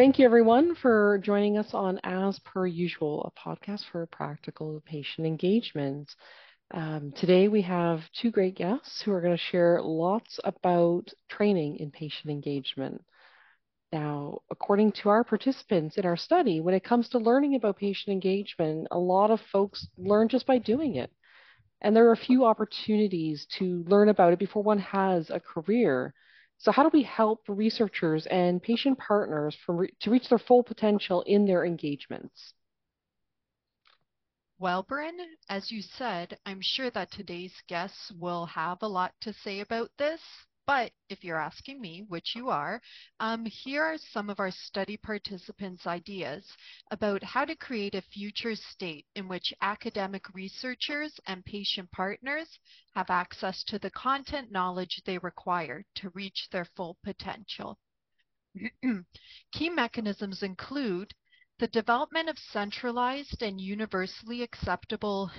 Thank you, everyone, for joining us on As Per Usual, a podcast for practical patient engagement. Um, today, we have two great guests who are going to share lots about training in patient engagement. Now, according to our participants in our study, when it comes to learning about patient engagement, a lot of folks learn just by doing it. And there are a few opportunities to learn about it before one has a career. So, how do we help researchers and patient partners re- to reach their full potential in their engagements? Well, Bryn, as you said, I'm sure that today's guests will have a lot to say about this. But if you're asking me, which you are, um, here are some of our study participants' ideas about how to create a future state in which academic researchers and patient partners have access to the content knowledge they require to reach their full potential. Key mechanisms include the development of centralized and universally acceptable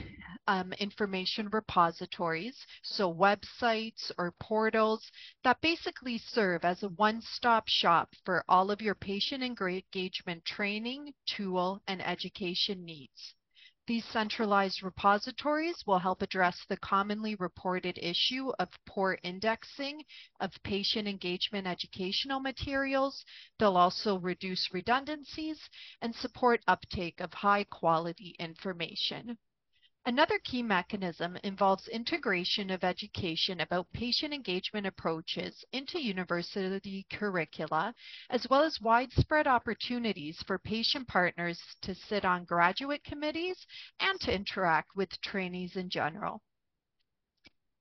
um, information repositories, so websites or portals that basically serve as a one-stop shop for all of your patient engagement training, tool, and education needs. These centralized repositories will help address the commonly reported issue of poor indexing of patient engagement educational materials. They'll also reduce redundancies and support uptake of high quality information. Another key mechanism involves integration of education about patient engagement approaches into university curricula, as well as widespread opportunities for patient partners to sit on graduate committees and to interact with trainees in general.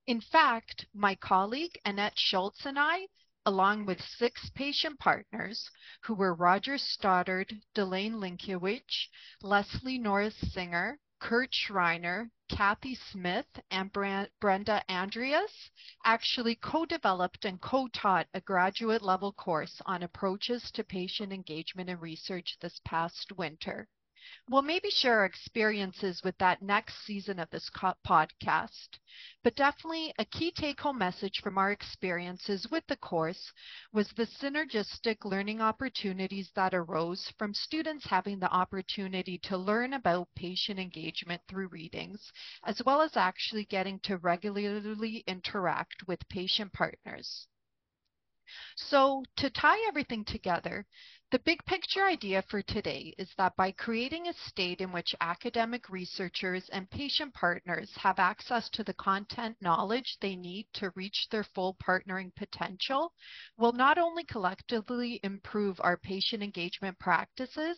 In fact, my colleague Annette Schultz and I along with six patient partners who were Roger Stoddard, Delane Linkiewicz, Leslie Norris Singer, Kurt Schreiner, Kathy Smith, and Brenda Andreas actually co-developed and co-taught a graduate level course on approaches to patient engagement and research this past winter. We'll maybe share our experiences with that next season of this podcast. But definitely a key take home message from our experiences with the course was the synergistic learning opportunities that arose from students having the opportunity to learn about patient engagement through readings, as well as actually getting to regularly interact with patient partners. So to tie everything together, the big picture idea for today is that by creating a state in which academic researchers and patient partners have access to the content knowledge they need to reach their full partnering potential will not only collectively improve our patient engagement practices,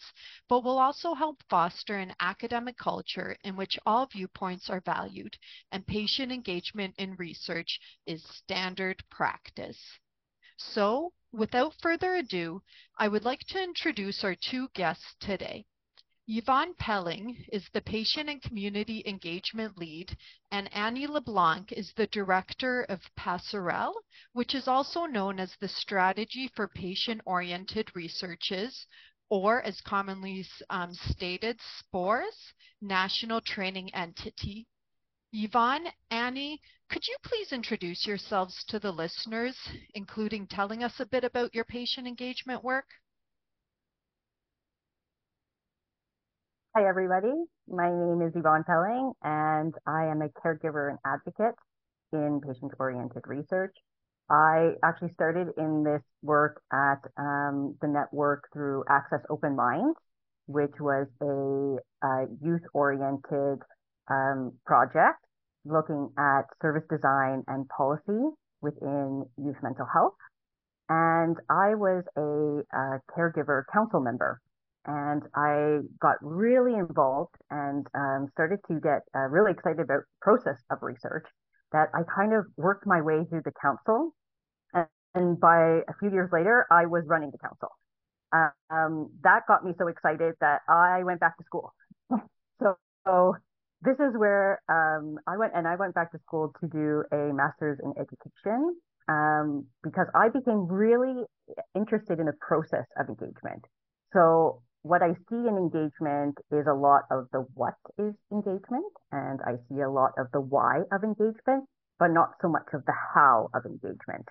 but will also help foster an academic culture in which all viewpoints are valued and patient engagement in research is standard practice. So, without further ado, I would like to introduce our two guests today. Yvonne Pelling is the Patient and Community Engagement Lead, and Annie LeBlanc is the Director of Passerelle, which is also known as the Strategy for Patient-Oriented Researches, or as commonly um, stated, SPOR's, National Training Entity. Yvonne, Annie, could you please introduce yourselves to the listeners, including telling us a bit about your patient engagement work? Hi, everybody. My name is Yvonne Pelling, and I am a caregiver and advocate in patient-oriented research. I actually started in this work at um, the network through Access Open Minds, which was a, a youth-oriented um, project looking at service design and policy within youth mental health. And I was a, a caregiver council member and I got really involved and um, started to get uh, really excited about process of research that I kind of worked my way through the council. And, and by a few years later, I was running the council. Um, that got me so excited that I went back to school. so, so this is where um, I went and I went back to school to do a master's in education um, because I became really interested in the process of engagement. So what I see in engagement is a lot of the what is engagement, and I see a lot of the why of engagement, but not so much of the how of engagement.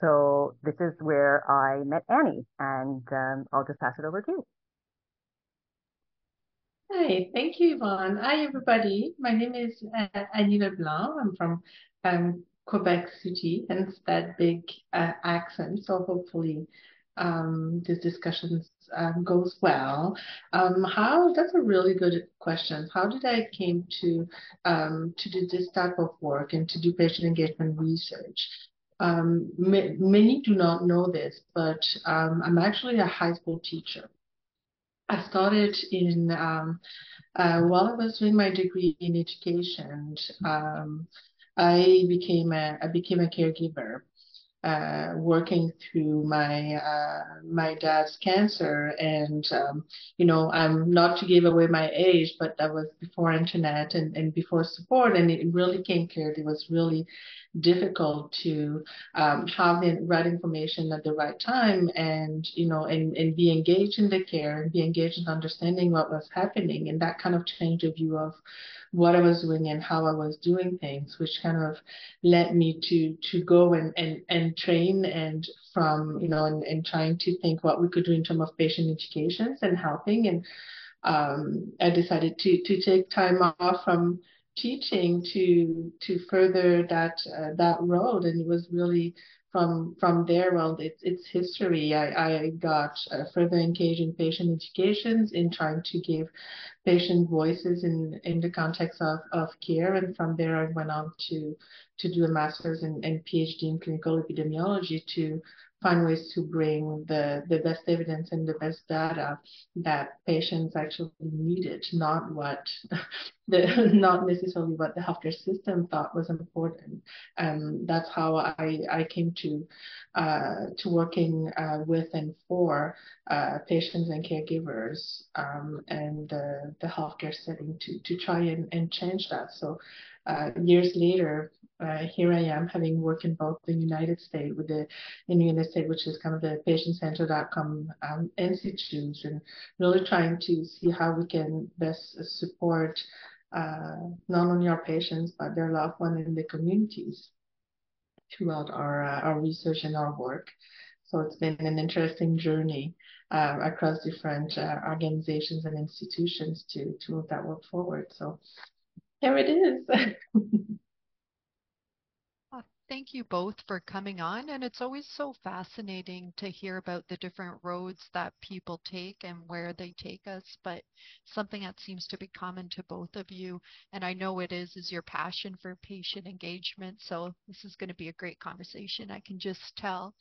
So this is where I met Annie, and um, I'll just pass it over to you. Hi, thank you, Yvonne. Hi, everybody. My name is uh, Annie LeBlanc. I'm from um, Quebec City, hence that big uh, accent. So hopefully um, this discussion um, goes well. Um, how? That's a really good question. How did I came to um, to do this type of work and to do patient engagement research? Um, many do not know this, but um, I'm actually a high school teacher. I started in um, uh, while I was doing my degree in education. Um, I became a I became a caregiver, uh, working through my uh, my dad's cancer, and um, you know I'm not to give away my age, but that was before internet and, and before support, and it really came clear it was really difficult to um, have the right information at the right time and you know and, and be engaged in the care and be engaged in understanding what was happening and that kind of changed the view of what I was doing and how I was doing things, which kind of led me to to go and and, and train and from you know and, and trying to think what we could do in terms of patient educations and helping and um, I decided to to take time off from teaching to to further that uh, that road and it was really from from there well it's it's history. I i got uh, further engaged in patient educations in trying to give patient voices in in the context of of care and from there i went on to to do a master's and, and phd in clinical epidemiology to find ways to bring the, the best evidence and the best data that patients actually needed, not what the not necessarily what the healthcare system thought was important. Um, that's how I, I came to uh, to working uh, with and for uh, patients and caregivers um, and the, the healthcare setting to to try and, and change that. So uh, years later, uh, here I am having worked in both the United States with the in the United States, which is kind of the Patient-Centered Outcomes um, institutes, and really trying to see how we can best support uh, not only our patients but their loved ones in the communities throughout our uh, our research and our work. So it's been an interesting journey uh, across different uh, organizations and institutions to to move that work forward. So here it is. Thank you both for coming on. And it's always so fascinating to hear about the different roads that people take and where they take us. But something that seems to be common to both of you, and I know it is, is your passion for patient engagement. So this is going to be a great conversation, I can just tell.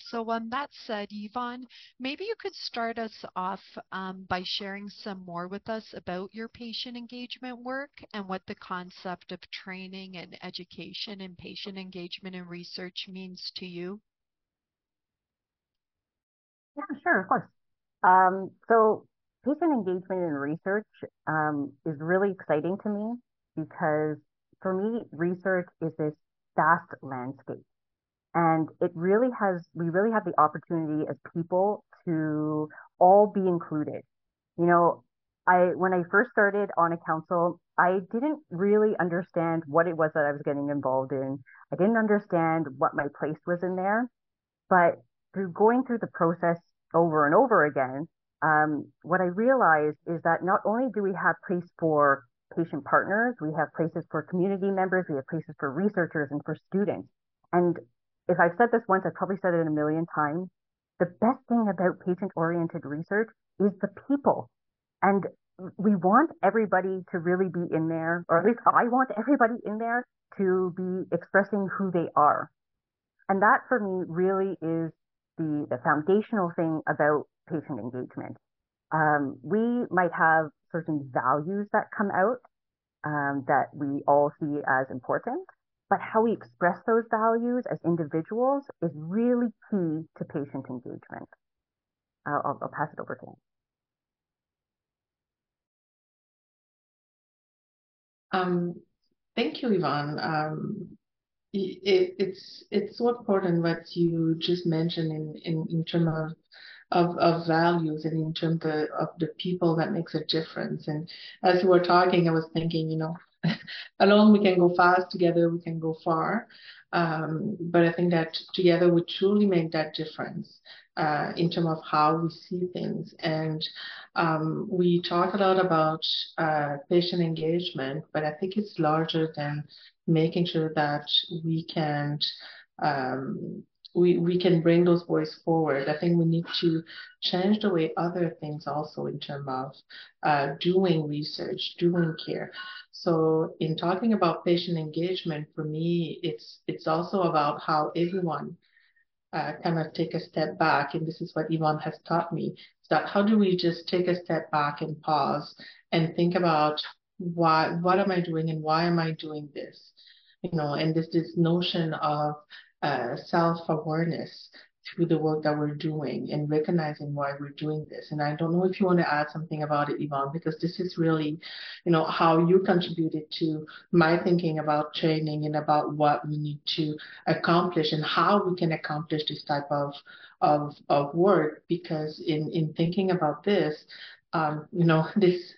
So, um, that said, Yvonne, maybe you could start us off um, by sharing some more with us about your patient engagement work and what the concept of training and education in patient engagement engagement and research means to you? Yeah, sure, of course. Um, so patient engagement and research um, is really exciting to me because for me, research is this vast landscape. And it really has, we really have the opportunity as people to all be included. You know, I, when I first started on a council, I didn't really understand what it was that I was getting involved in. I didn't understand what my place was in there, but through going through the process over and over again, um, what I realized is that not only do we have place for patient partners, we have places for community members, we have places for researchers and for students. And if I've said this once, I've probably said it a million times. The best thing about patient oriented research is the people. And we want everybody to really be in there, or at least I want everybody in there to be expressing who they are. And that for me really is the, the foundational thing about patient engagement. Um, we might have certain values that come out um, that we all see as important, but how we express those values as individuals is really key to patient engagement. I'll, I'll pass it over to him. Um, Thank you, Yvonne. Um, it, it's it's so important what you just mentioned in in, in terms of, of of values and in terms of, of the people that makes a difference. And as we were talking, I was thinking, you know, alone we can go fast, together we can go far. Um, but I think that together we truly make that difference uh, in terms of how we see things. And um, we talk a lot about uh, patient engagement, but I think it's larger than making sure that we can um, we, we can bring those voices forward. I think we need to change the way other things also in terms of uh, doing research, doing care. So in talking about patient engagement, for me, it's it's also about how everyone uh, kind of take a step back, and this is what Yvonne has taught me. Is that how do we just take a step back and pause and think about why what am I doing and why am I doing this? You know, and this this notion of uh, self-awareness through the work that we're doing and recognizing why we're doing this. And I don't know if you want to add something about it, Yvonne, because this is really, you know, how you contributed to my thinking about training and about what we need to accomplish and how we can accomplish this type of of, of work. Because in in thinking about this, um, you know, this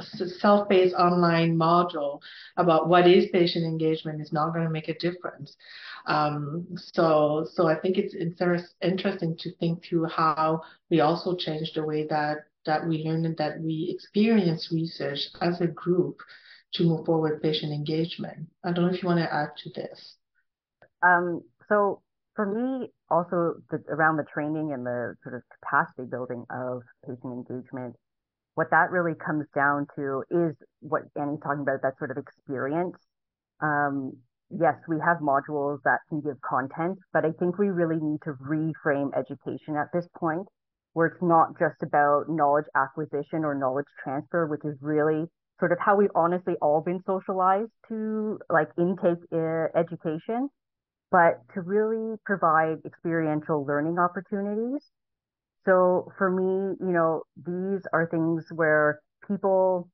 self-paced online module about what is patient engagement is not going to make a difference. Um, so, so I think it's, it's interesting to think through how we also change the way that that we learn and that we experience research as a group to move forward patient engagement. I don't know if you want to add to this. Um, so for me, also the, around the training and the sort of capacity building of patient engagement, what that really comes down to is what Annie's talking about, that sort of experience. Um, yes, we have modules that can give content, but I think we really need to reframe education at this point, where it's not just about knowledge acquisition or knowledge transfer, which is really sort of how we've honestly all been socialized to like intake uh, education, but to really provide experiential learning opportunities so for me, you know, these are things where people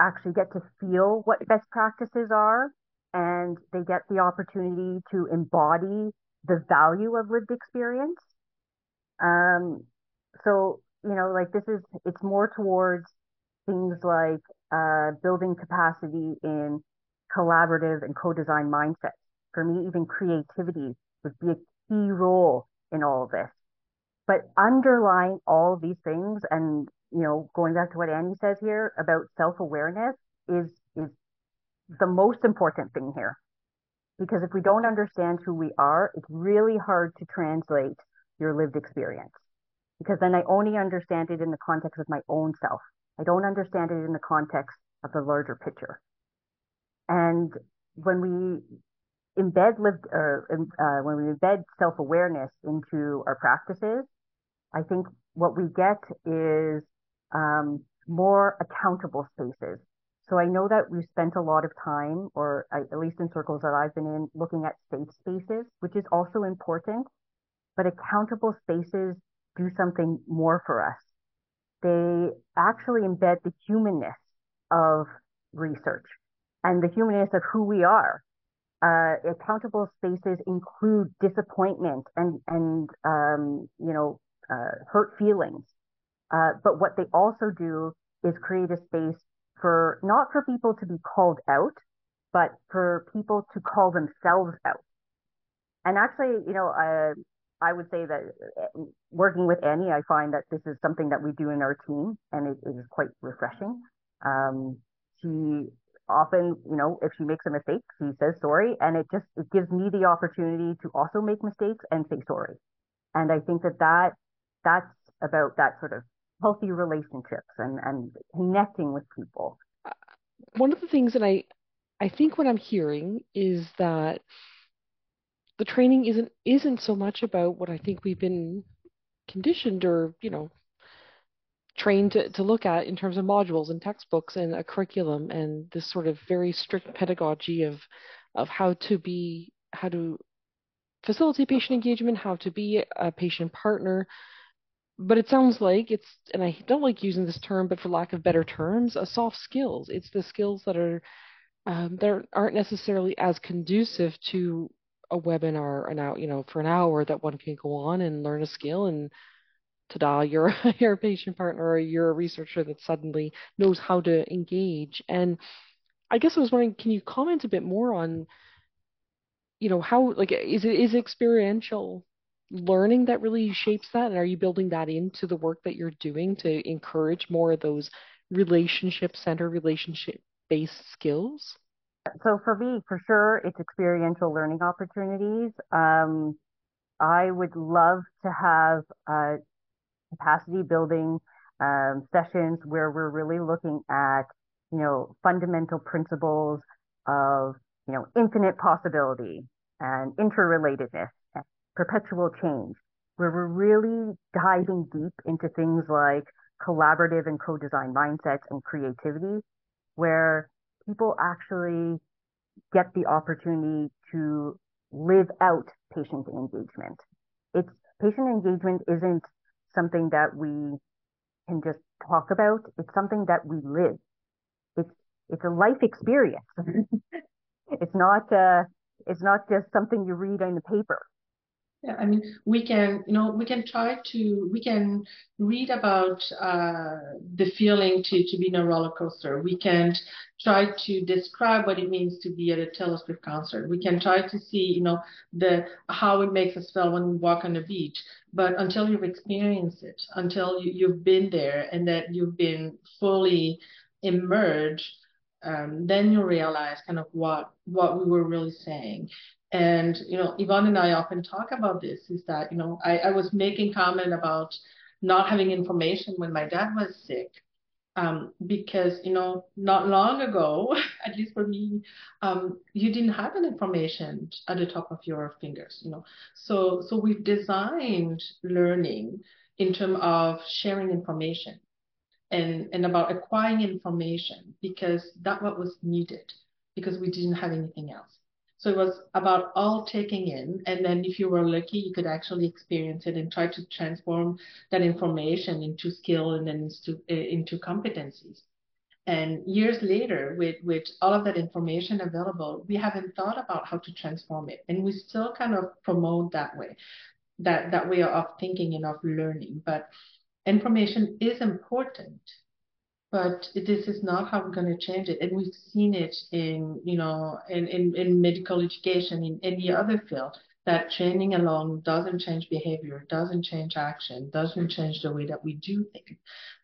actually get to feel what best practices are and they get the opportunity to embody the value of lived experience. Um, so, you know, like this is, it's more towards things like uh, building capacity in collaborative and co-design mindsets. For me, even creativity would be a key role in all of this. But underlying all these things, and you know, going back to what Annie says here about self-awareness is is the most important thing here. Because if we don't understand who we are, it's really hard to translate your lived experience. Because then I only understand it in the context of my own self. I don't understand it in the context of the larger picture. And when we embed lived or uh, when we embed self-awareness into our practices, I think what we get is um, more accountable spaces. So I know that we've spent a lot of time, or at least in circles that I've been in, looking at safe spaces, which is also important. But accountable spaces do something more for us. They actually embed the humanness of research and the humanness of who we are. Uh, accountable spaces include disappointment and and um, you know uh, hurt feelings. Uh, but what they also do is create a space for not for people to be called out, but for people to call themselves out. And actually, you know, I would say that uh, working with Annie, I find that this is something that we do in our team, and it, it is quite refreshing. Um, she often, you know, if she makes a mistake, she says sorry, and it just it gives me the opportunity to also make mistakes and say sorry. And I think that that that's about that sort of healthy relationships and, and connecting with people. Uh, one of the things that I I think what I'm hearing is that the training isn't isn't so much about what I think we've been conditioned or, you know, trained to, to look at in terms of modules and textbooks and a curriculum and this sort of very strict pedagogy of of how to be how to facilitate patient engagement, how to be a patient partner, but it sounds like it's and i don't like using this term but for lack of better terms a soft skills. It's the skills that are um, that aren't necessarily as conducive to a webinar an hour you know for an hour that one can go on and learn a skill and ta-da you're, you're a patient partner or you're a researcher that suddenly knows how to engage. And I guess I was wondering, can you comment a bit more on, you know, how like is it is experiential learning that really shapes that, and are you building that into the work that you're doing to encourage more of those relationship center, relationship based skills? So for me, for sure, it's experiential learning opportunities. Um, I would love to have uh, capacity building um, sessions where we're really looking at, you know, fundamental principles of, you know, infinite possibility and interrelatedness, perpetual change, where we're really diving deep into things like collaborative and co-design mindsets and creativity, where people actually get the opportunity to live out patient engagement. It's patient engagement isn't something that we can just talk about. It's something that we live. It's it's a life experience. it's not uh, it's not just something you read in the paper. Yeah, I mean, we can, you know, we can try to, we can read about uh, the feeling to, to be in a roller coaster. We can try to describe what it means to be at a Taylor Swift concert. We can try to see, you know, the how it makes us feel when we walk on the beach. But until you've experienced it, until you, you've been there and that you've been fully immersed, um, then you realize kind of what what we were really saying. And, you know, Yvonne and I often talk about this is that, you know, I, I was making comment about not having information when my dad was sick. Um, because, you know, not long ago, at least for me, um, you didn't have that information at the top of your fingers, you know. So, so we've designed learning in terms of sharing information and, and about acquiring information because that what was needed because we didn't have anything else. So it was about all taking in, and then if you were lucky, you could actually experience it and try to transform that information into skill and then into, eh, into competencies. And years later, with, with all of that information available, we haven't thought about how to transform it. And we still kind of promote that way, that, that way of thinking and of learning. But information is important but this is not how we're going to change it. And we've seen it in, you know, in, in, in medical education, in any other field, that training alone doesn't change behavior, doesn't change action, doesn't change the way that we do things.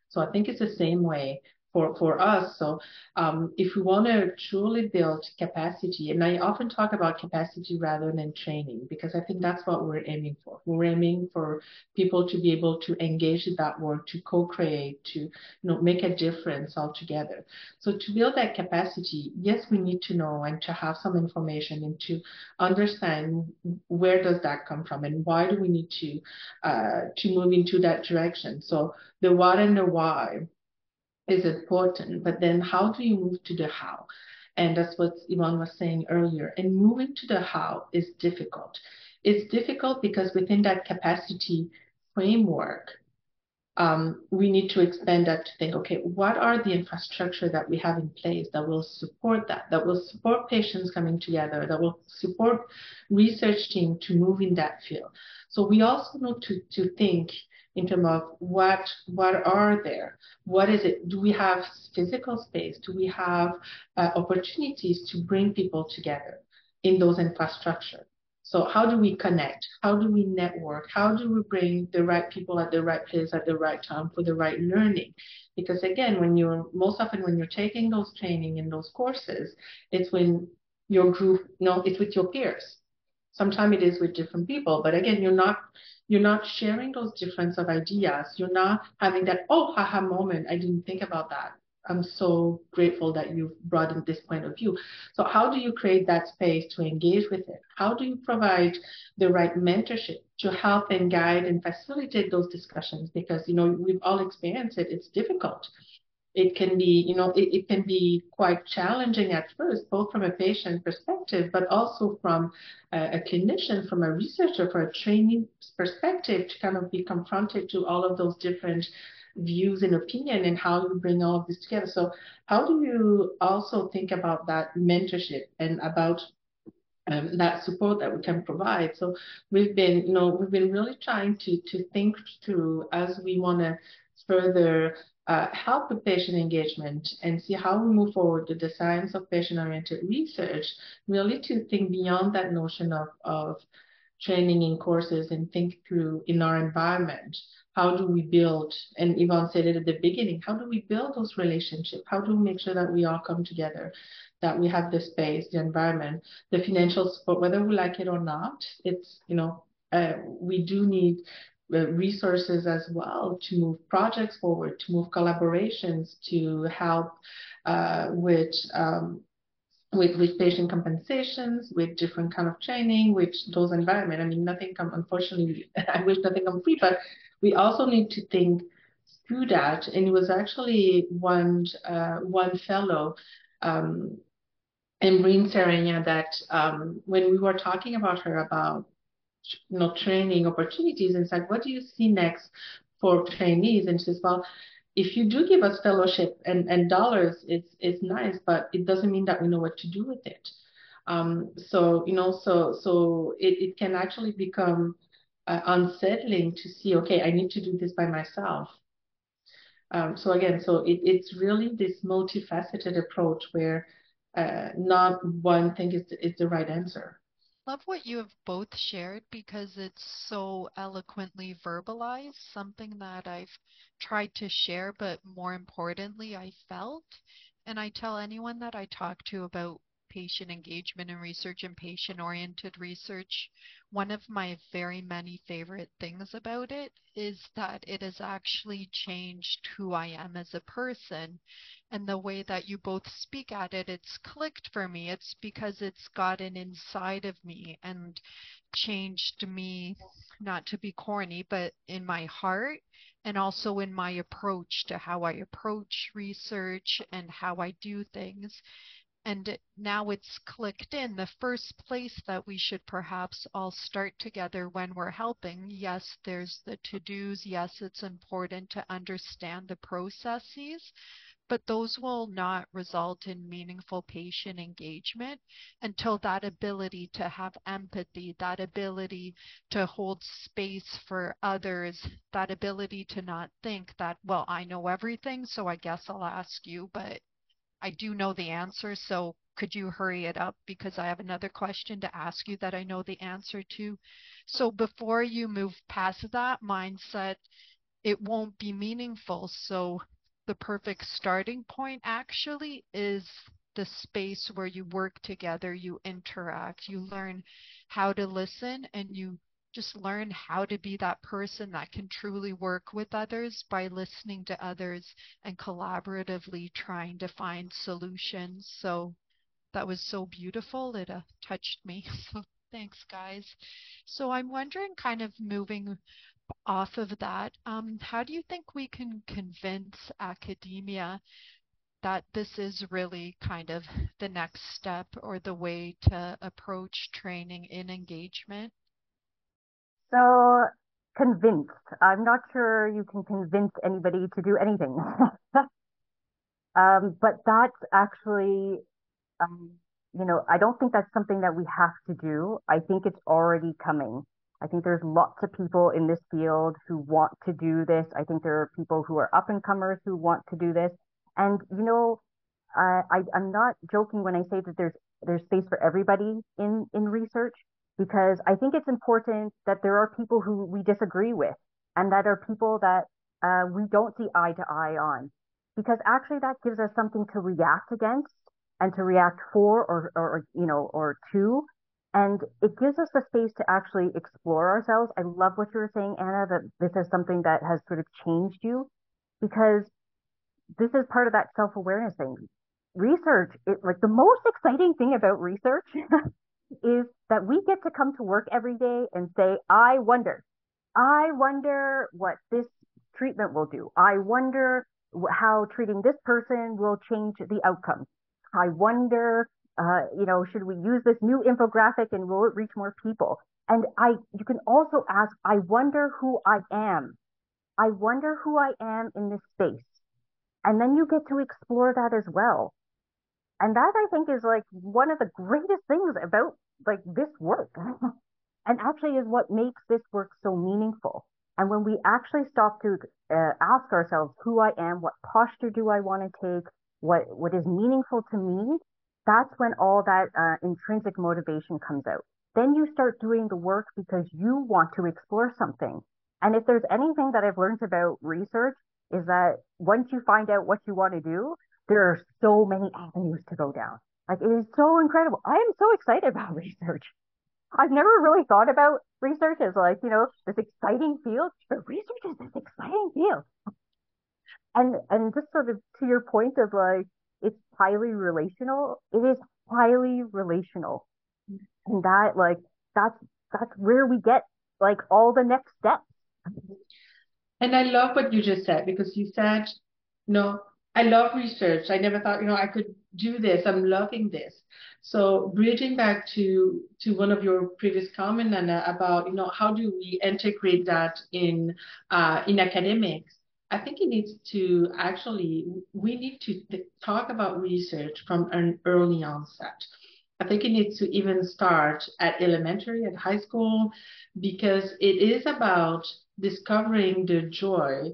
So I think it's the same way for, for us. So um, if we want to truly build capacity, and I often talk about capacity rather than training, because I think that's what we're aiming for. We're aiming for people to be able to engage in that work, to co-create, to you know make a difference altogether. So to build that capacity, yes, we need to know and to have some information and to understand where does that come from and why do we need to uh, to move into that direction. So the what and the why is important, but then how do you move to the how? And that's what Yvonne was saying earlier. And moving to the how is difficult. It's difficult because within that capacity framework, um, we need to expand that to think, okay, what are the infrastructure that we have in place that will support that, that will support patients coming together, that will support research team to move in that field. So we also need to, to think in terms of what what are there? What is it? Do we have physical space? Do we have uh, opportunities to bring people together in those infrastructure? So how do we connect? How do we network? How do we bring the right people at the right place at the right time for the right learning? Because again when you're most often when you're taking those training in those courses it's when your group know it's with your peers sometimes it is with different people but again you're not you're not sharing those difference of ideas. You're not having that, oh, haha moment. I didn't think about that. I'm so grateful that you've brought in this point of view. So how do you create that space to engage with it? How do you provide the right mentorship to help and guide and facilitate those discussions? Because, you know, we've all experienced it. It's difficult it can be, you know, it, it, can be quite challenging at first, both from a patient perspective, but also from a, a, clinician, from a researcher, for a training perspective, to kind of be confronted to all of those different views and opinion and how you bring all of this together. So how do you also think about that mentorship and about um, that support that we can provide. So we've been, you know, we've been really trying to to think through as we want to further uh, help with patient engagement and see how we move forward with the science of patient-oriented research, really to think beyond that notion of, of training in courses and think through in our environment. How do we build, and Yvonne said it at the beginning, how do we build those relationships? How do we make sure that we all come together, that we have the space, the environment, the financial support, whether we like it or not? It's, you know, uh, we do need resources as well to move projects forward, to move collaborations, to help uh, with um, with with patient compensations, with different kind of training, with those environment. I mean, nothing come. Unfortunately, I wish nothing come free, but we also need to think through that. And it was actually one uh, one fellow. Um, Embreen Serenya that um, when we were talking about her about you know, training opportunities and said, what do you see next for trainees? And she says, well, if you do give us fellowship and, and dollars, it's, it's nice, but it doesn't mean that we know what to do with it. Um, so, you know, so, so it, it can actually become uh, unsettling to see, okay, I need to do this by myself. Um, so again, so it, it's really this multifaceted approach where uh, not one thing is, is the right answer love what you have both shared because it's so eloquently verbalized, something that I've tried to share, but more importantly, I felt. And I tell anyone that I talk to about patient engagement and research and patient oriented research, one of my very many favorite things about it is that it has actually changed who I am as a person and the way that you both speak at it, it's clicked for me. It's because it's gotten inside of me and changed me, not to be corny, but in my heart and also in my approach to how I approach research and how I do things. And now it's clicked in. The first place that we should perhaps all start together when we're helping. Yes, there's the to dos. Yes, it's important to understand the processes but those will not result in meaningful patient engagement until that ability to have empathy, that ability to hold space for others, that ability to not think that, well, I know everything, so I guess I'll ask you, but I do know the answer, so could you hurry it up because I have another question to ask you that I know the answer to. So before you move past that mindset, it won't be meaningful. So the perfect starting point actually is the space where you work together, you interact, you learn how to listen, and you just learn how to be that person that can truly work with others by listening to others and collaboratively trying to find solutions. So that was so beautiful. It uh, touched me. So thanks, guys. So I'm wondering, kind of moving off of that, um, how do you think we can convince academia that this is really kind of the next step or the way to approach training in engagement? So, convinced. I'm not sure you can convince anybody to do anything. um, but that's actually, um, you know, I don't think that's something that we have to do. I think it's already coming. I think there's lots of people in this field who want to do this. I think there are people who are up and comers who want to do this. And you know, I, I'm not joking when I say that there's there's space for everybody in in research because I think it's important that there are people who we disagree with and that are people that uh, we don't see eye to eye on because actually that gives us something to react against and to react for or, or you know or to and it gives us the space to actually explore ourselves. I love what you were saying, Anna, that this is something that has sort of changed you because this is part of that self awareness thing. Research, it, like the most exciting thing about research is that we get to come to work every day and say, I wonder, I wonder what this treatment will do. I wonder how treating this person will change the outcome. I wonder uh, you know, should we use this new infographic and will it reach more people? And I, you can also ask, I wonder who I am. I wonder who I am in this space. And then you get to explore that as well. And that I think is like one of the greatest things about like this work. and actually is what makes this work so meaningful. And when we actually stop to uh, ask ourselves who I am, what posture do I want to take, what what is meaningful to me, that's when all that uh, intrinsic motivation comes out. Then you start doing the work because you want to explore something. And if there's anything that I've learned about research is that once you find out what you want to do, there are so many avenues to go down. Like it is so incredible. I am so excited about research. I've never really thought about research as like, you know, this exciting field, but research is this exciting field. And and just sort of to your point of like it's highly relational, it is highly relational. And that like that's that's where we get like all the next steps. And I love what you just said because you said, you know, I love research. I never thought, you know, I could do this. I'm loving this. So bridging back to to one of your previous comments, Anna, about you know how do we integrate that in uh, in academics? I think it needs to actually we need to talk about research from an early onset. I think it needs to even start at elementary, at high school, because it is about discovering the joy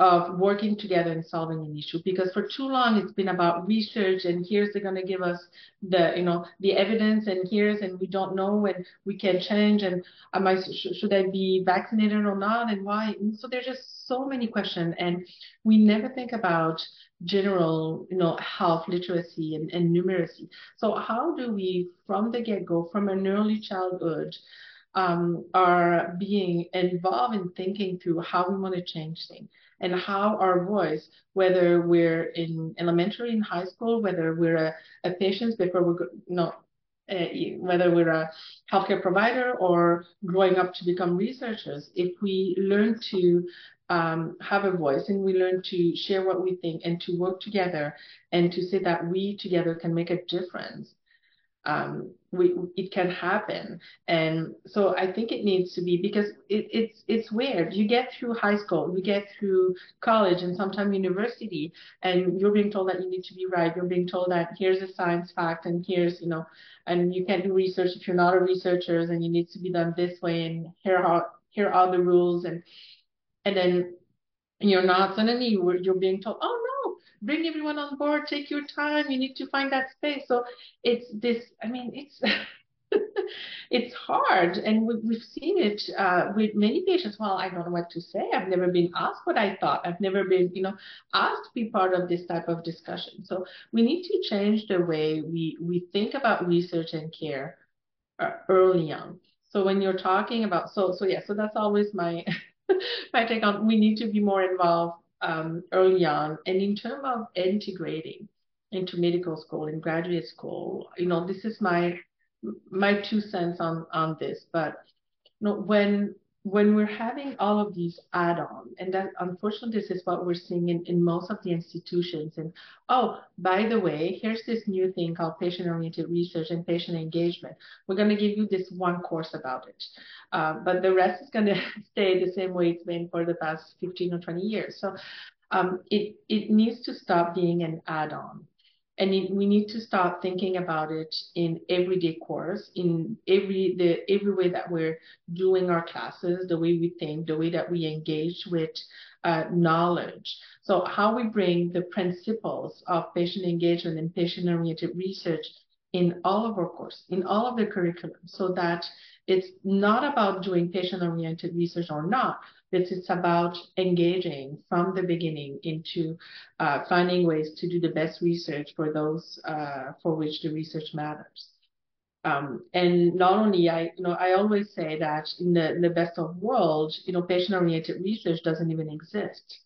of working together and solving an issue. Because for too long it's been about research and here's they're going to give us the you know the evidence and here's and we don't know and we can change and am I should I be vaccinated or not and why? And so there's just so many questions. And we never think about general you know health literacy and, and numeracy. So how do we from the get-go from an early childhood um, are being involved in thinking through how we want to change things and how our voice, whether we're in elementary in high school, whether we're a, a patient before we're not, uh, whether we're a healthcare provider or growing up to become researchers, if we learn to um, have a voice and we learn to share what we think and to work together and to say that we together can make a difference, um, we, it can happen. And so I think it needs to be because it, it's it's weird. You get through high school, you get through college, and sometimes university, and you're being told that you need to be right. You're being told that here's a science fact, and here's you know, and you can't do research if you're not a researcher, and you need to be done this way, and here are here are the rules, and and then you're not suddenly you're being told, oh no bring everyone on board, take your time, you need to find that space. So it's this, I mean, it's it's hard and we, have seen it uh, with many patients. Well i don't know what to say. I've never been asked what i thought. I've never been you know asked to be part of this type of discussion. So we need to change the way we we think about research and care uh, early on. So when you're talking about so so yeah so that's always my my take on we need to be more involved um, early on. And in terms of integrating into medical school and graduate school, you know, this is my my two cents on on this. But you know, when when we're having all of these add-on, and that unfortunately this is what we're seeing in, in most of the institutions. And oh, by the way, here's this new thing called patient-oriented research and patient engagement. We're going to give you this one course about it, uh, but the rest is going to stay the same way it's been for the past 15 or 20 years. So um, it it needs to stop being an add-on and we need to start thinking about it in everyday course in every the every way that we're doing our classes the way we think the way that we engage with uh, knowledge. So how we bring the principles of patient engagement and patient oriented research in all of our course in all of the curriculum so that it's not about doing patient oriented research or not but it's about engaging from the beginning into uh, finding ways to do the best research for those uh, for which the research matters. Um, and not only I, you know, I always say that in the, in the best of worlds, you know, patient-oriented research doesn't even exist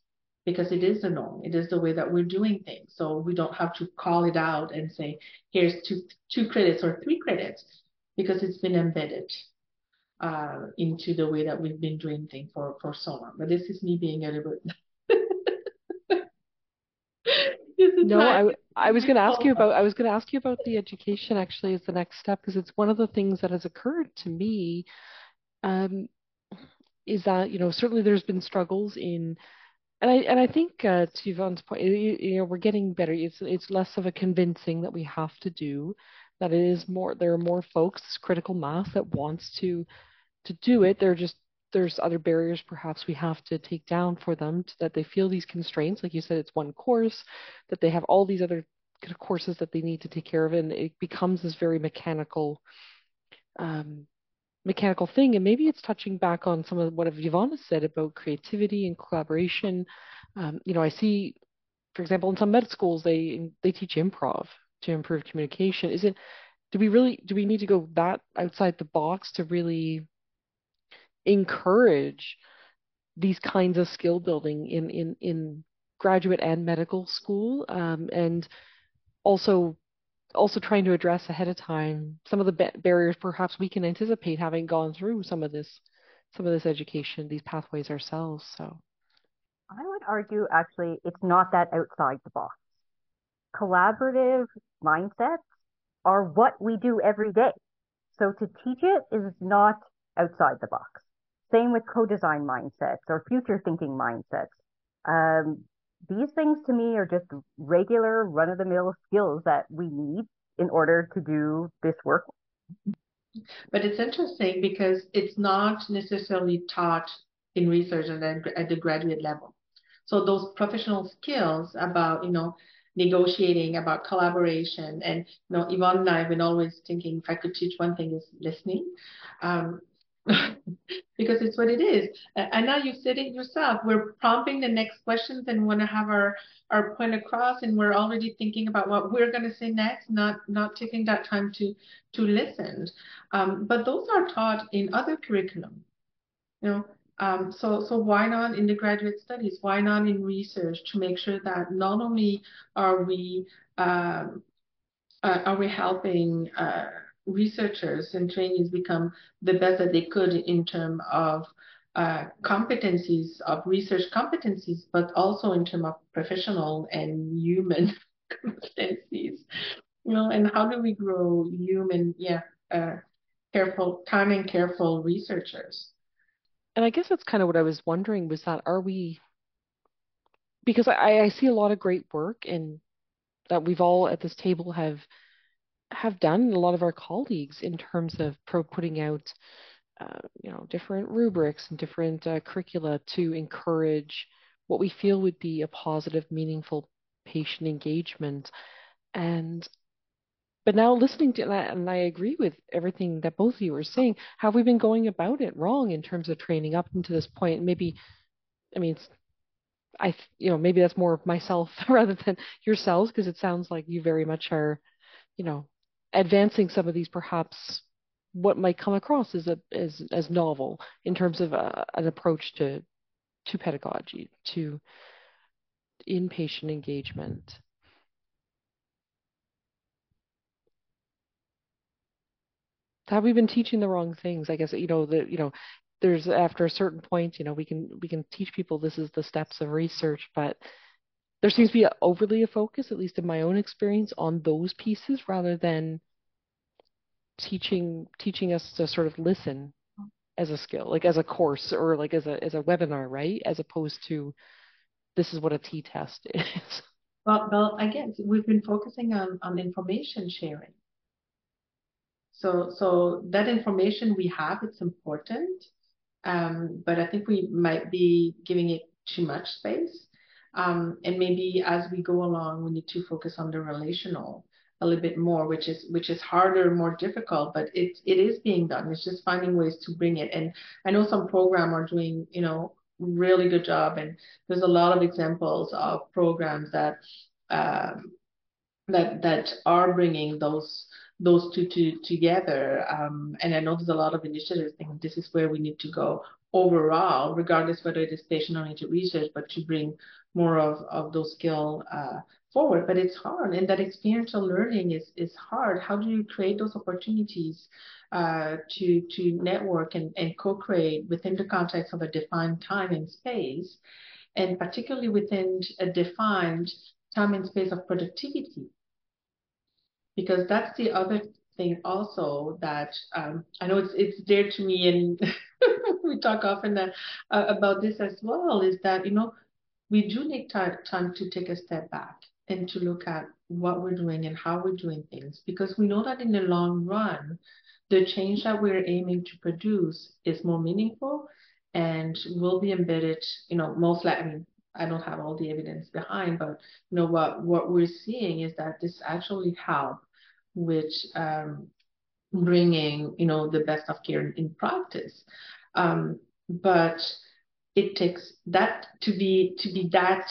because it is the norm. It is the way that we're doing things. So we don't have to call it out and say, here's two, two credits or three credits because it's been embedded uh, into the way that we've been doing things for, for so long. But this is me being a little bit. no, I, I was going to ask you about I was going to ask you about the education actually as the next step because it's one of the things that has occurred to me. Um, is that you know certainly there's been struggles in and I and I think uh, to Yvonne's point, you, you, know, we're getting better. It's it's less of a convincing that we have to do. That it is more. There are more folks, critical mass, that wants to to do it. They're just there's other barriers perhaps we have to take down for them to, that they feel these constraints. Like you said, it's one course, that they have all these other courses that they need to take care of, and it becomes this very mechanical. Um, mechanical thing and maybe it's touching back on some of what Yvonne has said about creativity and collaboration. Um, you know I see for example in some med schools they they teach improv to improve communication. Is it do we really do we need to go that outside the box to really encourage these kinds of skill building in in in graduate and medical school? Um, and also also trying to address ahead of time some of the barriers perhaps we can anticipate having gone through some of this some of this education these pathways ourselves so i would argue actually it's not that outside the box collaborative mindsets are what we do every day. So to teach it is not outside the box. Same with co-design mindsets or future thinking mindsets. Um, these things to me are just regular run-of-the-mill skills that we need in order to do this work. But it's interesting because it's not necessarily taught in research and at the graduate level. So those professional skills about, you know, negotiating, about collaboration. And you know, Yvonne and I have been always thinking if I could teach one thing is listening. Um, because it's what it is. And now you've said it yourself. We're prompting the next questions and want to have our, our point across, and we're already thinking about what we're going to say next, not not taking that time to to listen. Um, but those are taught in other curriculum. You know, um, so, so why not in the graduate studies? Why not in research to make sure that not only are we um, uh, are we helping uh, researchers and trainees become the best that they could in terms of uh, competencies of research competencies, but also in terms of professional and human competencies. You know, and how do we grow human, yeah, uh, careful, kind and careful researchers? and I guess that's kind of what I was wondering was that are we because I, I see a lot of great work and that we've all at this table have have done a lot of our colleagues in terms of pro putting out uh, you know different rubrics and different uh, curricula to encourage what we feel would be a positive meaningful patient engagement and but now listening to that, and I agree with everything that both of you are saying, have we been going about it wrong in terms of training up until this point? Maybe, I mean, I, you know, maybe that's more of myself rather than yourselves, because it sounds like you very much are, you know, advancing some of these perhaps what might come across as a as as novel in terms of a, uh, an approach to to pedagogy to inpatient engagement have we been teaching the wrong things? I guess you know that you know there's after a certain point, you know, we can we can teach people this is the steps of research, but there seems to be a, overly a focus, at least in my own experience, on those pieces rather than teaching teaching us to sort of listen as a skill, like as a course or like as a as a webinar, right? As opposed to this is what a t-test is. Well, well, again, we've been focusing on on information sharing so, so that information we have, it's important, um, but I think we might be giving it too much space. Um, and maybe as we go along, we need to focus on the relational a little bit more, which is which is harder, more difficult, but it it is being done. It's just finding ways to bring it. And I know some program are doing, you know, really good job, and there's a lot of examples of programs that um, that that are bringing those those two to, together. Um, and I know there's a lot of initiatives think this is where we need to go overall, regardless whether it is patient-oriented research, but to bring more of, of those skills uh, forward. But it's hard, and that experiential learning is is hard. How do you create those opportunities uh, to to network and, and co-create within the context of a defined time and space, and particularly within a defined time and space of productivity? Because that's the other thing also that um, I know it's it's dear to me, and we talk often uh, about this as well. Is that you know we do need time to take a step back and to look at what we're doing and how we're doing things because we know that in the long run, the change that we're aiming to produce is more meaningful and will be embedded, you know, most likely, I mean, I don't have all the evidence behind, but you know what what we're seeing is that this actually help with um, bringing you know the best of care in, in practice. Um, but it takes that to be to be that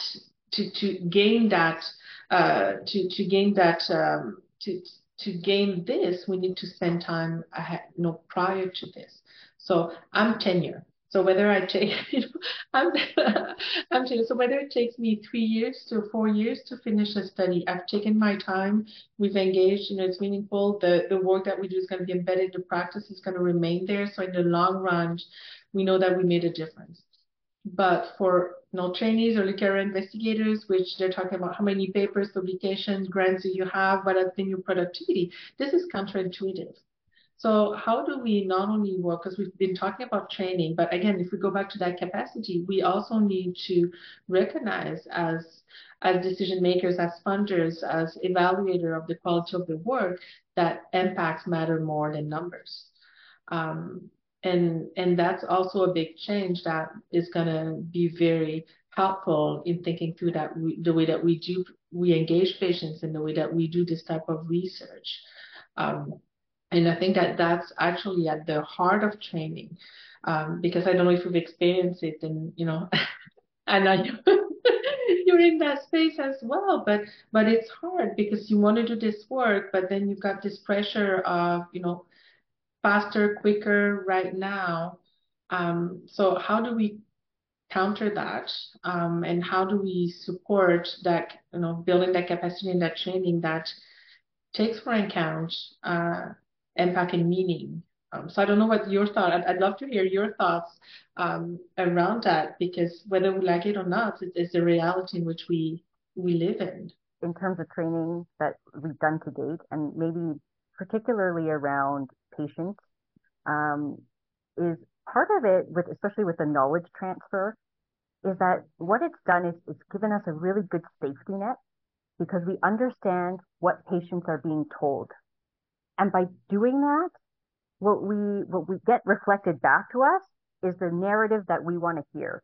to to gain that uh, to to gain that um, to to gain this we need to spend time ahead, you know prior to this. So I'm tenure. So whether I take, you know, I'm, I'm so whether it takes me three years to four years to finish a study, I've taken my time. We've engaged. You know, it's meaningful. The the work that we do is going to be embedded. The practice is going to remain there. So in the long run, we know that we made a difference. But for you know, trainees or career investigators, which they're talking about how many papers, publications, grants do you have, what has been your productivity, this is counterintuitive. So how do we not only work, because we've been talking about training, but again, if we go back to that capacity, we also need to recognize as as decision makers, as funders, as evaluator of the quality of the work, that impacts matter more than numbers. Um, and and that's also a big change that is going to be very helpful in thinking through that we, the way that we do we engage patients in the way that we do this type of research. Um, and I think that that's actually at the heart of training, um, because I don't know if you've experienced it, and you know, and I you're in that space as well. But but it's hard because you want to do this work, but then you've got this pressure of you know, faster, quicker, right now. Um, so how do we counter that, um, and how do we support that you know, building that capacity and that training that takes for account uh, impact and meaning. Um, so I don't know what your thought. I'd, I'd love to hear your thoughts um, around that because whether we like it or not, it, it's the reality in which we we live in. In terms of training that we've done to date, and maybe particularly around patients, um, is part of it with especially with the knowledge transfer is that what it's done is it's given us a really good safety net because we understand what patients are being told and by doing that, what we what we get reflected back to us is the narrative that we want to hear.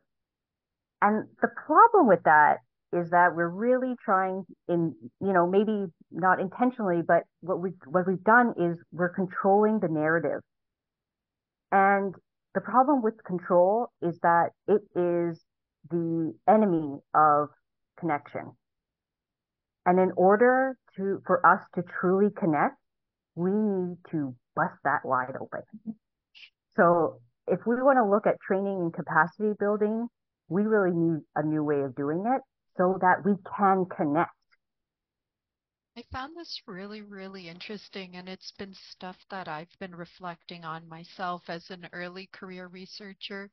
And the problem with that is that we're really trying in you know maybe not intentionally but what we what we've done is we're controlling the narrative and the problem with control is that it is the enemy of connection and in order to for us to truly connect we need to bust that wide open. So if we want to look at training and capacity building, we really need a new way of doing it so that we can connect. I found this really, really interesting, and it's been stuff that I've been reflecting on myself as an early career researcher.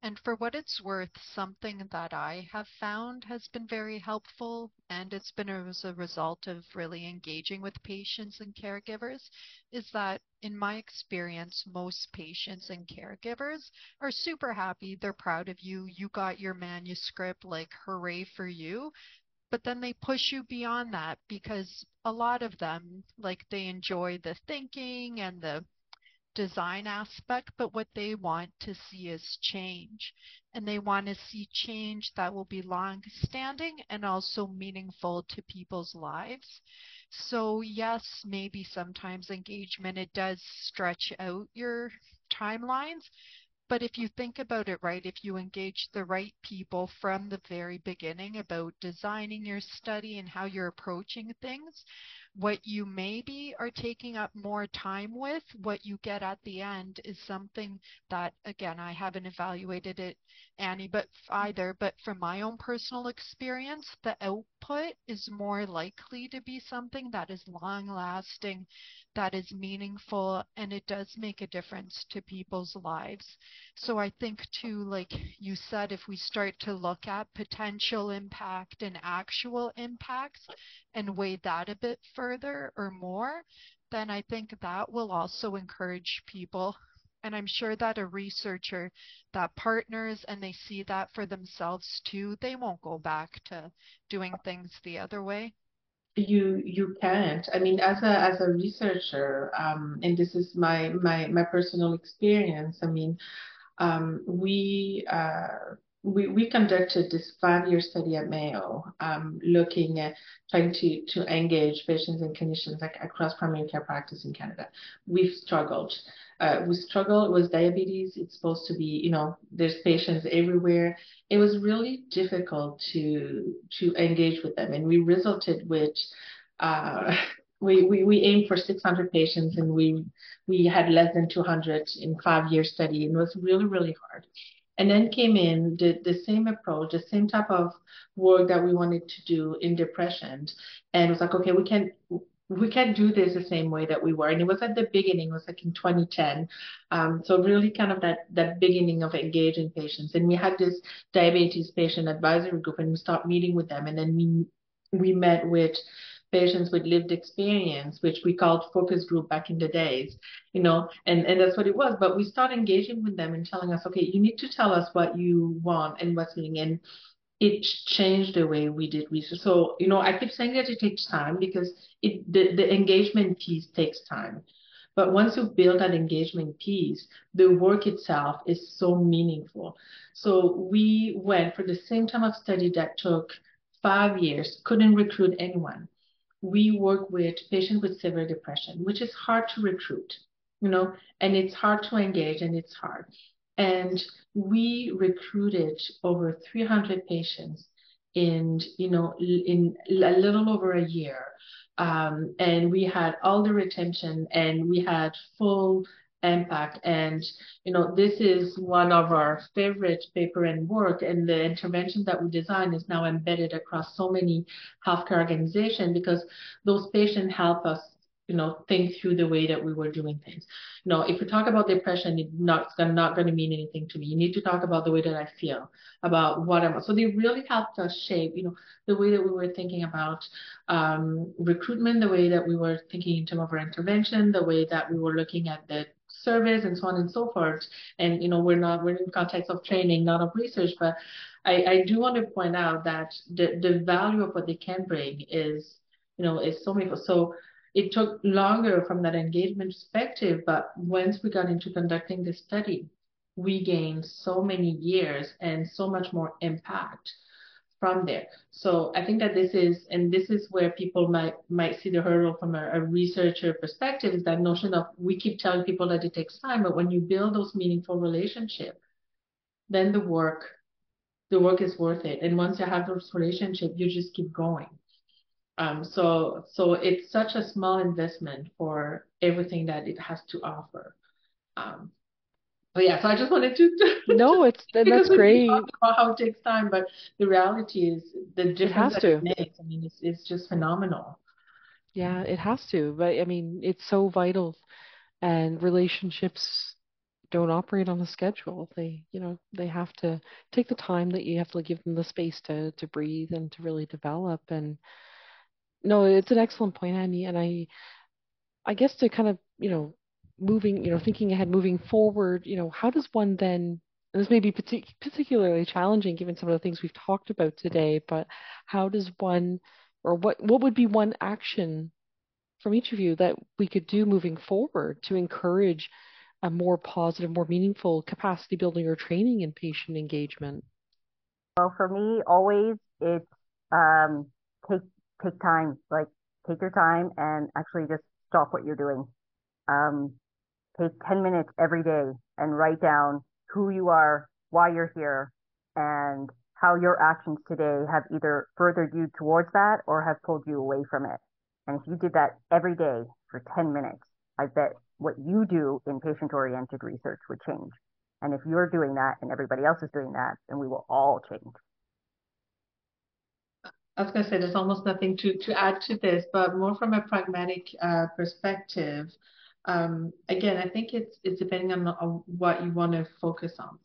And for what it's worth, something that I have found has been very helpful, and it's been as a result of really engaging with patients and caregivers, is that in my experience, most patients and caregivers are super happy. They're proud of you. You got your manuscript, like, hooray for you. But then they push you beyond that because a lot of them, like, they enjoy the thinking and the design aspect, but what they want to see is change. And they want to see change that will be long standing and also meaningful to people's lives. So, yes, maybe sometimes engagement, it does stretch out your timelines. But if you think about it right, if you engage the right people from the very beginning about designing your study and how you're approaching things, what you maybe are taking up more time with, what you get at the end is something that, again, I haven't evaluated it, Annie, but either, but from my own personal experience, the output is more likely to be something that is long lasting, that is meaningful, and it does make a difference to people's lives. So I think, too, like you said, if we start to look at potential impact and actual impacts, and weigh that a bit further or more, then I think that will also encourage people. And I'm sure that a researcher that partners and they see that for themselves too, they won't go back to doing things the other way. You you can't. I mean, as a as a researcher, um, and this is my my my personal experience. I mean, um, we uh, we, we conducted this five-year study at Mayo, um, looking at trying to, to engage patients and clinicians like, across primary care practice in Canada. We've struggled. Uh, we struggled with diabetes. It's supposed to be, you know, there's patients everywhere. It was really difficult to to engage with them, and we resulted with. Uh, we, we, we aimed for 600 patients and we we had less than 200 in five year study and it was really really hard and then came in, did the same approach, the same type of work that we wanted to do in depression, and was like, okay, we can we can't do this the same way that we were. And it was at the beginning, it was like in 2010. Um, so really kind of that that beginning of engaging patients. And we had this diabetes patient advisory group and we started meeting with them. And then we we met with patients with lived experience, which we called focus group back in the days, you know, and, and that's what it was. But we start engaging with them and telling us, okay, you need to tell us what you want and what's needing. And it changed the way we did research. So, you know, I keep saying that it takes time because it the, the engagement piece takes time. But once you build that engagement piece, the work itself is so meaningful. So we went for the same time of study that took five years, couldn't recruit anyone we work with patients with severe depression, which is hard to recruit, you know, and it's hard to engage and it's hard. And we recruited over 300 patients in, you know, in a little over a year. Um, and we had all the retention and we had full impact. And, you know, this is one of our favorite paper and work. And the intervention that we design is now embedded across so many healthcare organizations because those patients help us you know, think through the way that we were doing things. You know, if we talk about depression, it's not, it's not going to mean anything to me. You need to talk about the way that I feel, about what I'm. So they really helped us shape, you know, the way that we were thinking about um, recruitment, the way that we were thinking in terms of our intervention, the way that we were looking at the surveys and so on and so forth. And you know, we're not we're in context of training, not of research, but I, I do want to point out that the the value of what they can bring is you know is so many. So it took longer from that engagement perspective, but once we got into conducting the study, we gained so many years and so much more impact from there. So I think that this is, and this is where people might might see the hurdle from a, a, researcher perspective, is that notion of we keep telling people that it takes time, but when you build those meaningful relationships, then the work, the work is worth it. And once you have those relationships, you just keep going. Um, so so it's such a small investment for everything that it has to offer. Um, but yeah, so I just wanted to. no, it's that's great. About how it takes time, but the reality is the difference it, it makes. I mean, it's it's just phenomenal. Yeah, it has to. But I mean, it's so vital, and relationships don't operate on a schedule. They, you know, they have to take the time that you have to give them the space to to breathe and to really develop. And no, it's an excellent point, Annie. And I, I guess to kind of, you know, moving, you know, thinking ahead, moving forward, you know, how does one then, and this may be partic- particularly challenging given some of the things we've talked about today, but how does one, or what, what would be one action from each of you that we could do moving forward to encourage a more positive, more meaningful capacity building or training in patient engagement? Well, for me, always it's um, take take time, like take your time and actually just stop what you're doing. Um, take 10 minutes every day and write down who you are, why you're here, and how your actions today have either furthered you towards that or have pulled you away from it. And if you did that every day for 10 minutes, I bet what you do in patient oriented research would change. And if you're doing that and everybody else is doing that, then we will all change. I was going to say there's almost nothing to, to add to this, but more from a pragmatic uh, perspective, um, again, I think it's it's depending on, on what you want to focus on.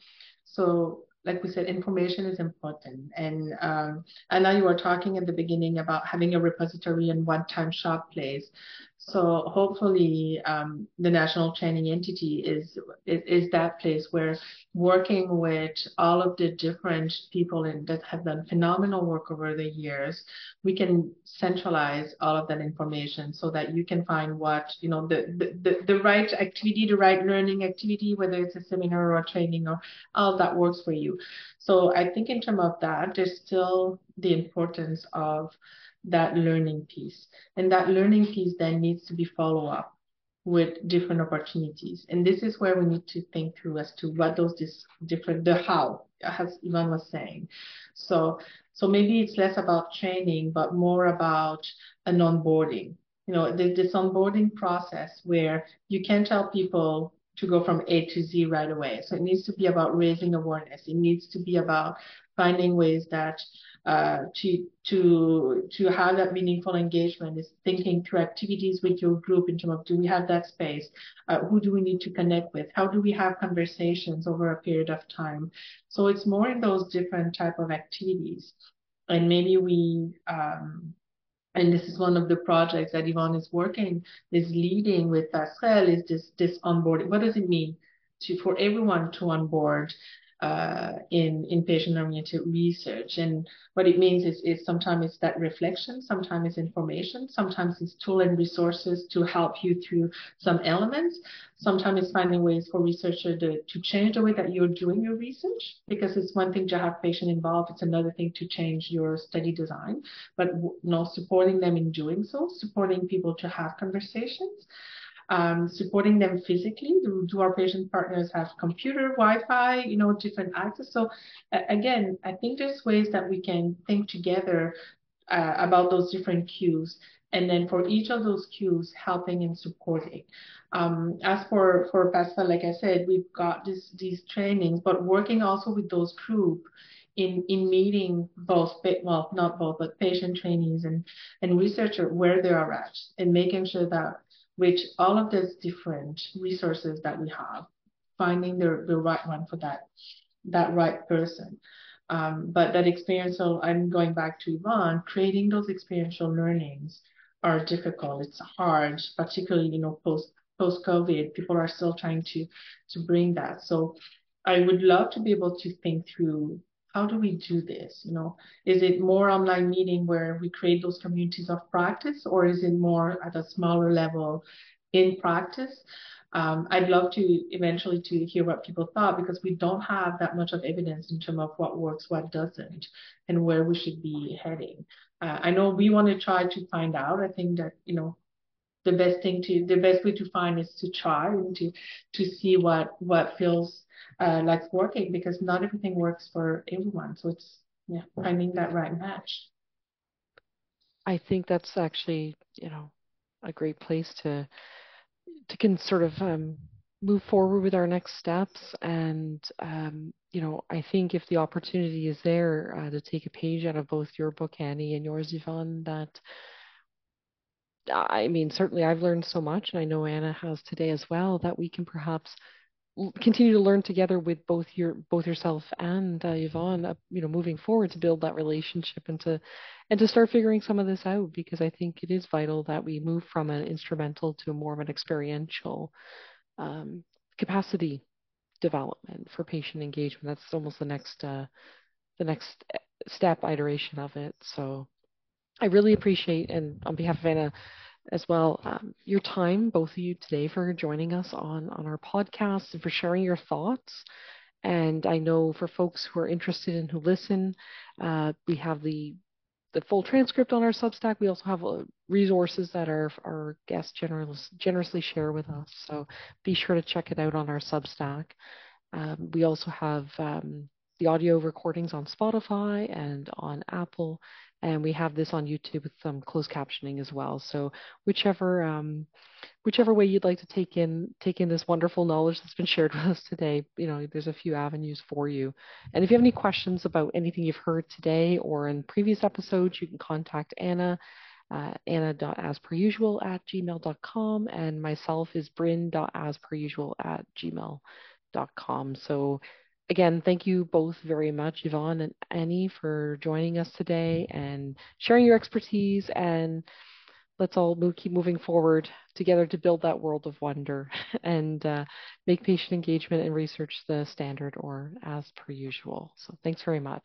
So, like we said, information is important, and um, I know you were talking at the beginning about having a repository and one-time shop place. So hopefully, um, the national training entity is, is, is that place where working with all of the different people in, that have done phenomenal work over the years, we can centralize all of that information so that you can find what you know the the, the, the right activity, the right learning activity, whether it's a seminar or a training or all that works for you. So I think in terms of that, there's still the importance of that learning piece. And that learning piece then needs to be follow up with different opportunities. And this is where we need to think through as to what those this different the how, as Yvonne was saying. So so maybe it's less about training, but more about an onboarding. You know, this onboarding process where you can tell people to go from A to Z right away. So it needs to be about raising awareness. It needs to be about finding ways that uh, to to to have that meaningful engagement is thinking through activities with your group in terms of do we have that space? Uh, who do we need to connect with? How do we have conversations over a period of time? So it's more in those different type of activities. And maybe we um, and this is one of the projects that Yvonne is working is leading with PASSERELLE is this this onboarding. What does it mean to for everyone to onboard uh, in, in patient-oriented research. And what it means is, is sometimes it's that reflection, sometimes it's information, sometimes it's tool and resources to help you through some elements. Sometimes it's finding ways for researchers to, to change the way that you're doing your research, because it's one thing to have patient involved, it's another thing to change your study design, but you know, supporting them in doing so, supporting people to have conversations um, supporting them physically. Do, do, our patient partners have computer, Wi-Fi, you know, different access? So uh, again, I think there's ways that we can think together uh, about those different cues. And then for each of those cues, helping and supporting. Um, as for, for PASSERELLE, like I said, we've got this, these trainings, but working also with those group in, in meeting both, well, not both, but patient trainees and, and researcher where they are at and making sure that which all of these different resources that we have, finding the, the right one for that, that right person. Um, but that experiential, I'm going back to Yvonne, creating those experiential learnings are difficult. It's hard, particularly, you know, post post COVID, people are still trying to to bring that. So I would love to be able to think through how do we do this? You know, is it more online meeting where we create those communities of practice, or is it more at a smaller level in practice? Um, I'd love to eventually to hear what people thought because we don't have that much of evidence in terms of what works, what doesn't, and where we should be heading. Uh, I know we want to try to find out. I think that you know the best thing to the best way to find is to try and to to see what what feels uh, like working because not everything works for everyone. So it's yeah, finding that right match. I think that's actually, you know, a great place to to can sort of um, move forward with our next steps. And um, you know, I think if the opportunity is there uh, to take a page out of both your book, Annie, and yours, Yvonne, that I mean, certainly I've learned so much, and I know Anna has today as well, that we can perhaps continue to learn together with both your both yourself and uh, Yvonne, uh, you know, moving forward to build that relationship and to and to start figuring some of this out because I think it is vital that we move from an instrumental to more of an experiential um, capacity development for patient engagement. That's almost the next uh, the next uh, step iteration of it. So I really appreciate and on behalf of Anna as well um, your time, both of you today, for joining us on, on our podcast and for sharing your thoughts. And I know for folks who are interested and who listen, uh, we have the the full transcript on our Substack. We also have uh, resources that our, our guests generous, generously share with us. So be sure to check it out on our Substack. Um, we also have um, the audio recordings on Spotify and on Apple, and we have this on YouTube with some closed captioning as well. So whichever um, whichever way you'd like to take in take in this wonderful knowledge that's been shared with us today, you know, there's a few avenues for you. And if you have any questions about anything you've heard today or in previous episodes, you can contact Anna. Uh, anna.asperusual at gmail.com and myself is bryn.asperusual at gmail.com. So again, thank you both very much, Yvonne and Annie, for joining us today and sharing your expertise and let's all move, keep moving forward together to build that world of wonder and uh, make patient engagement and research the standard or as per usual. So thanks very much.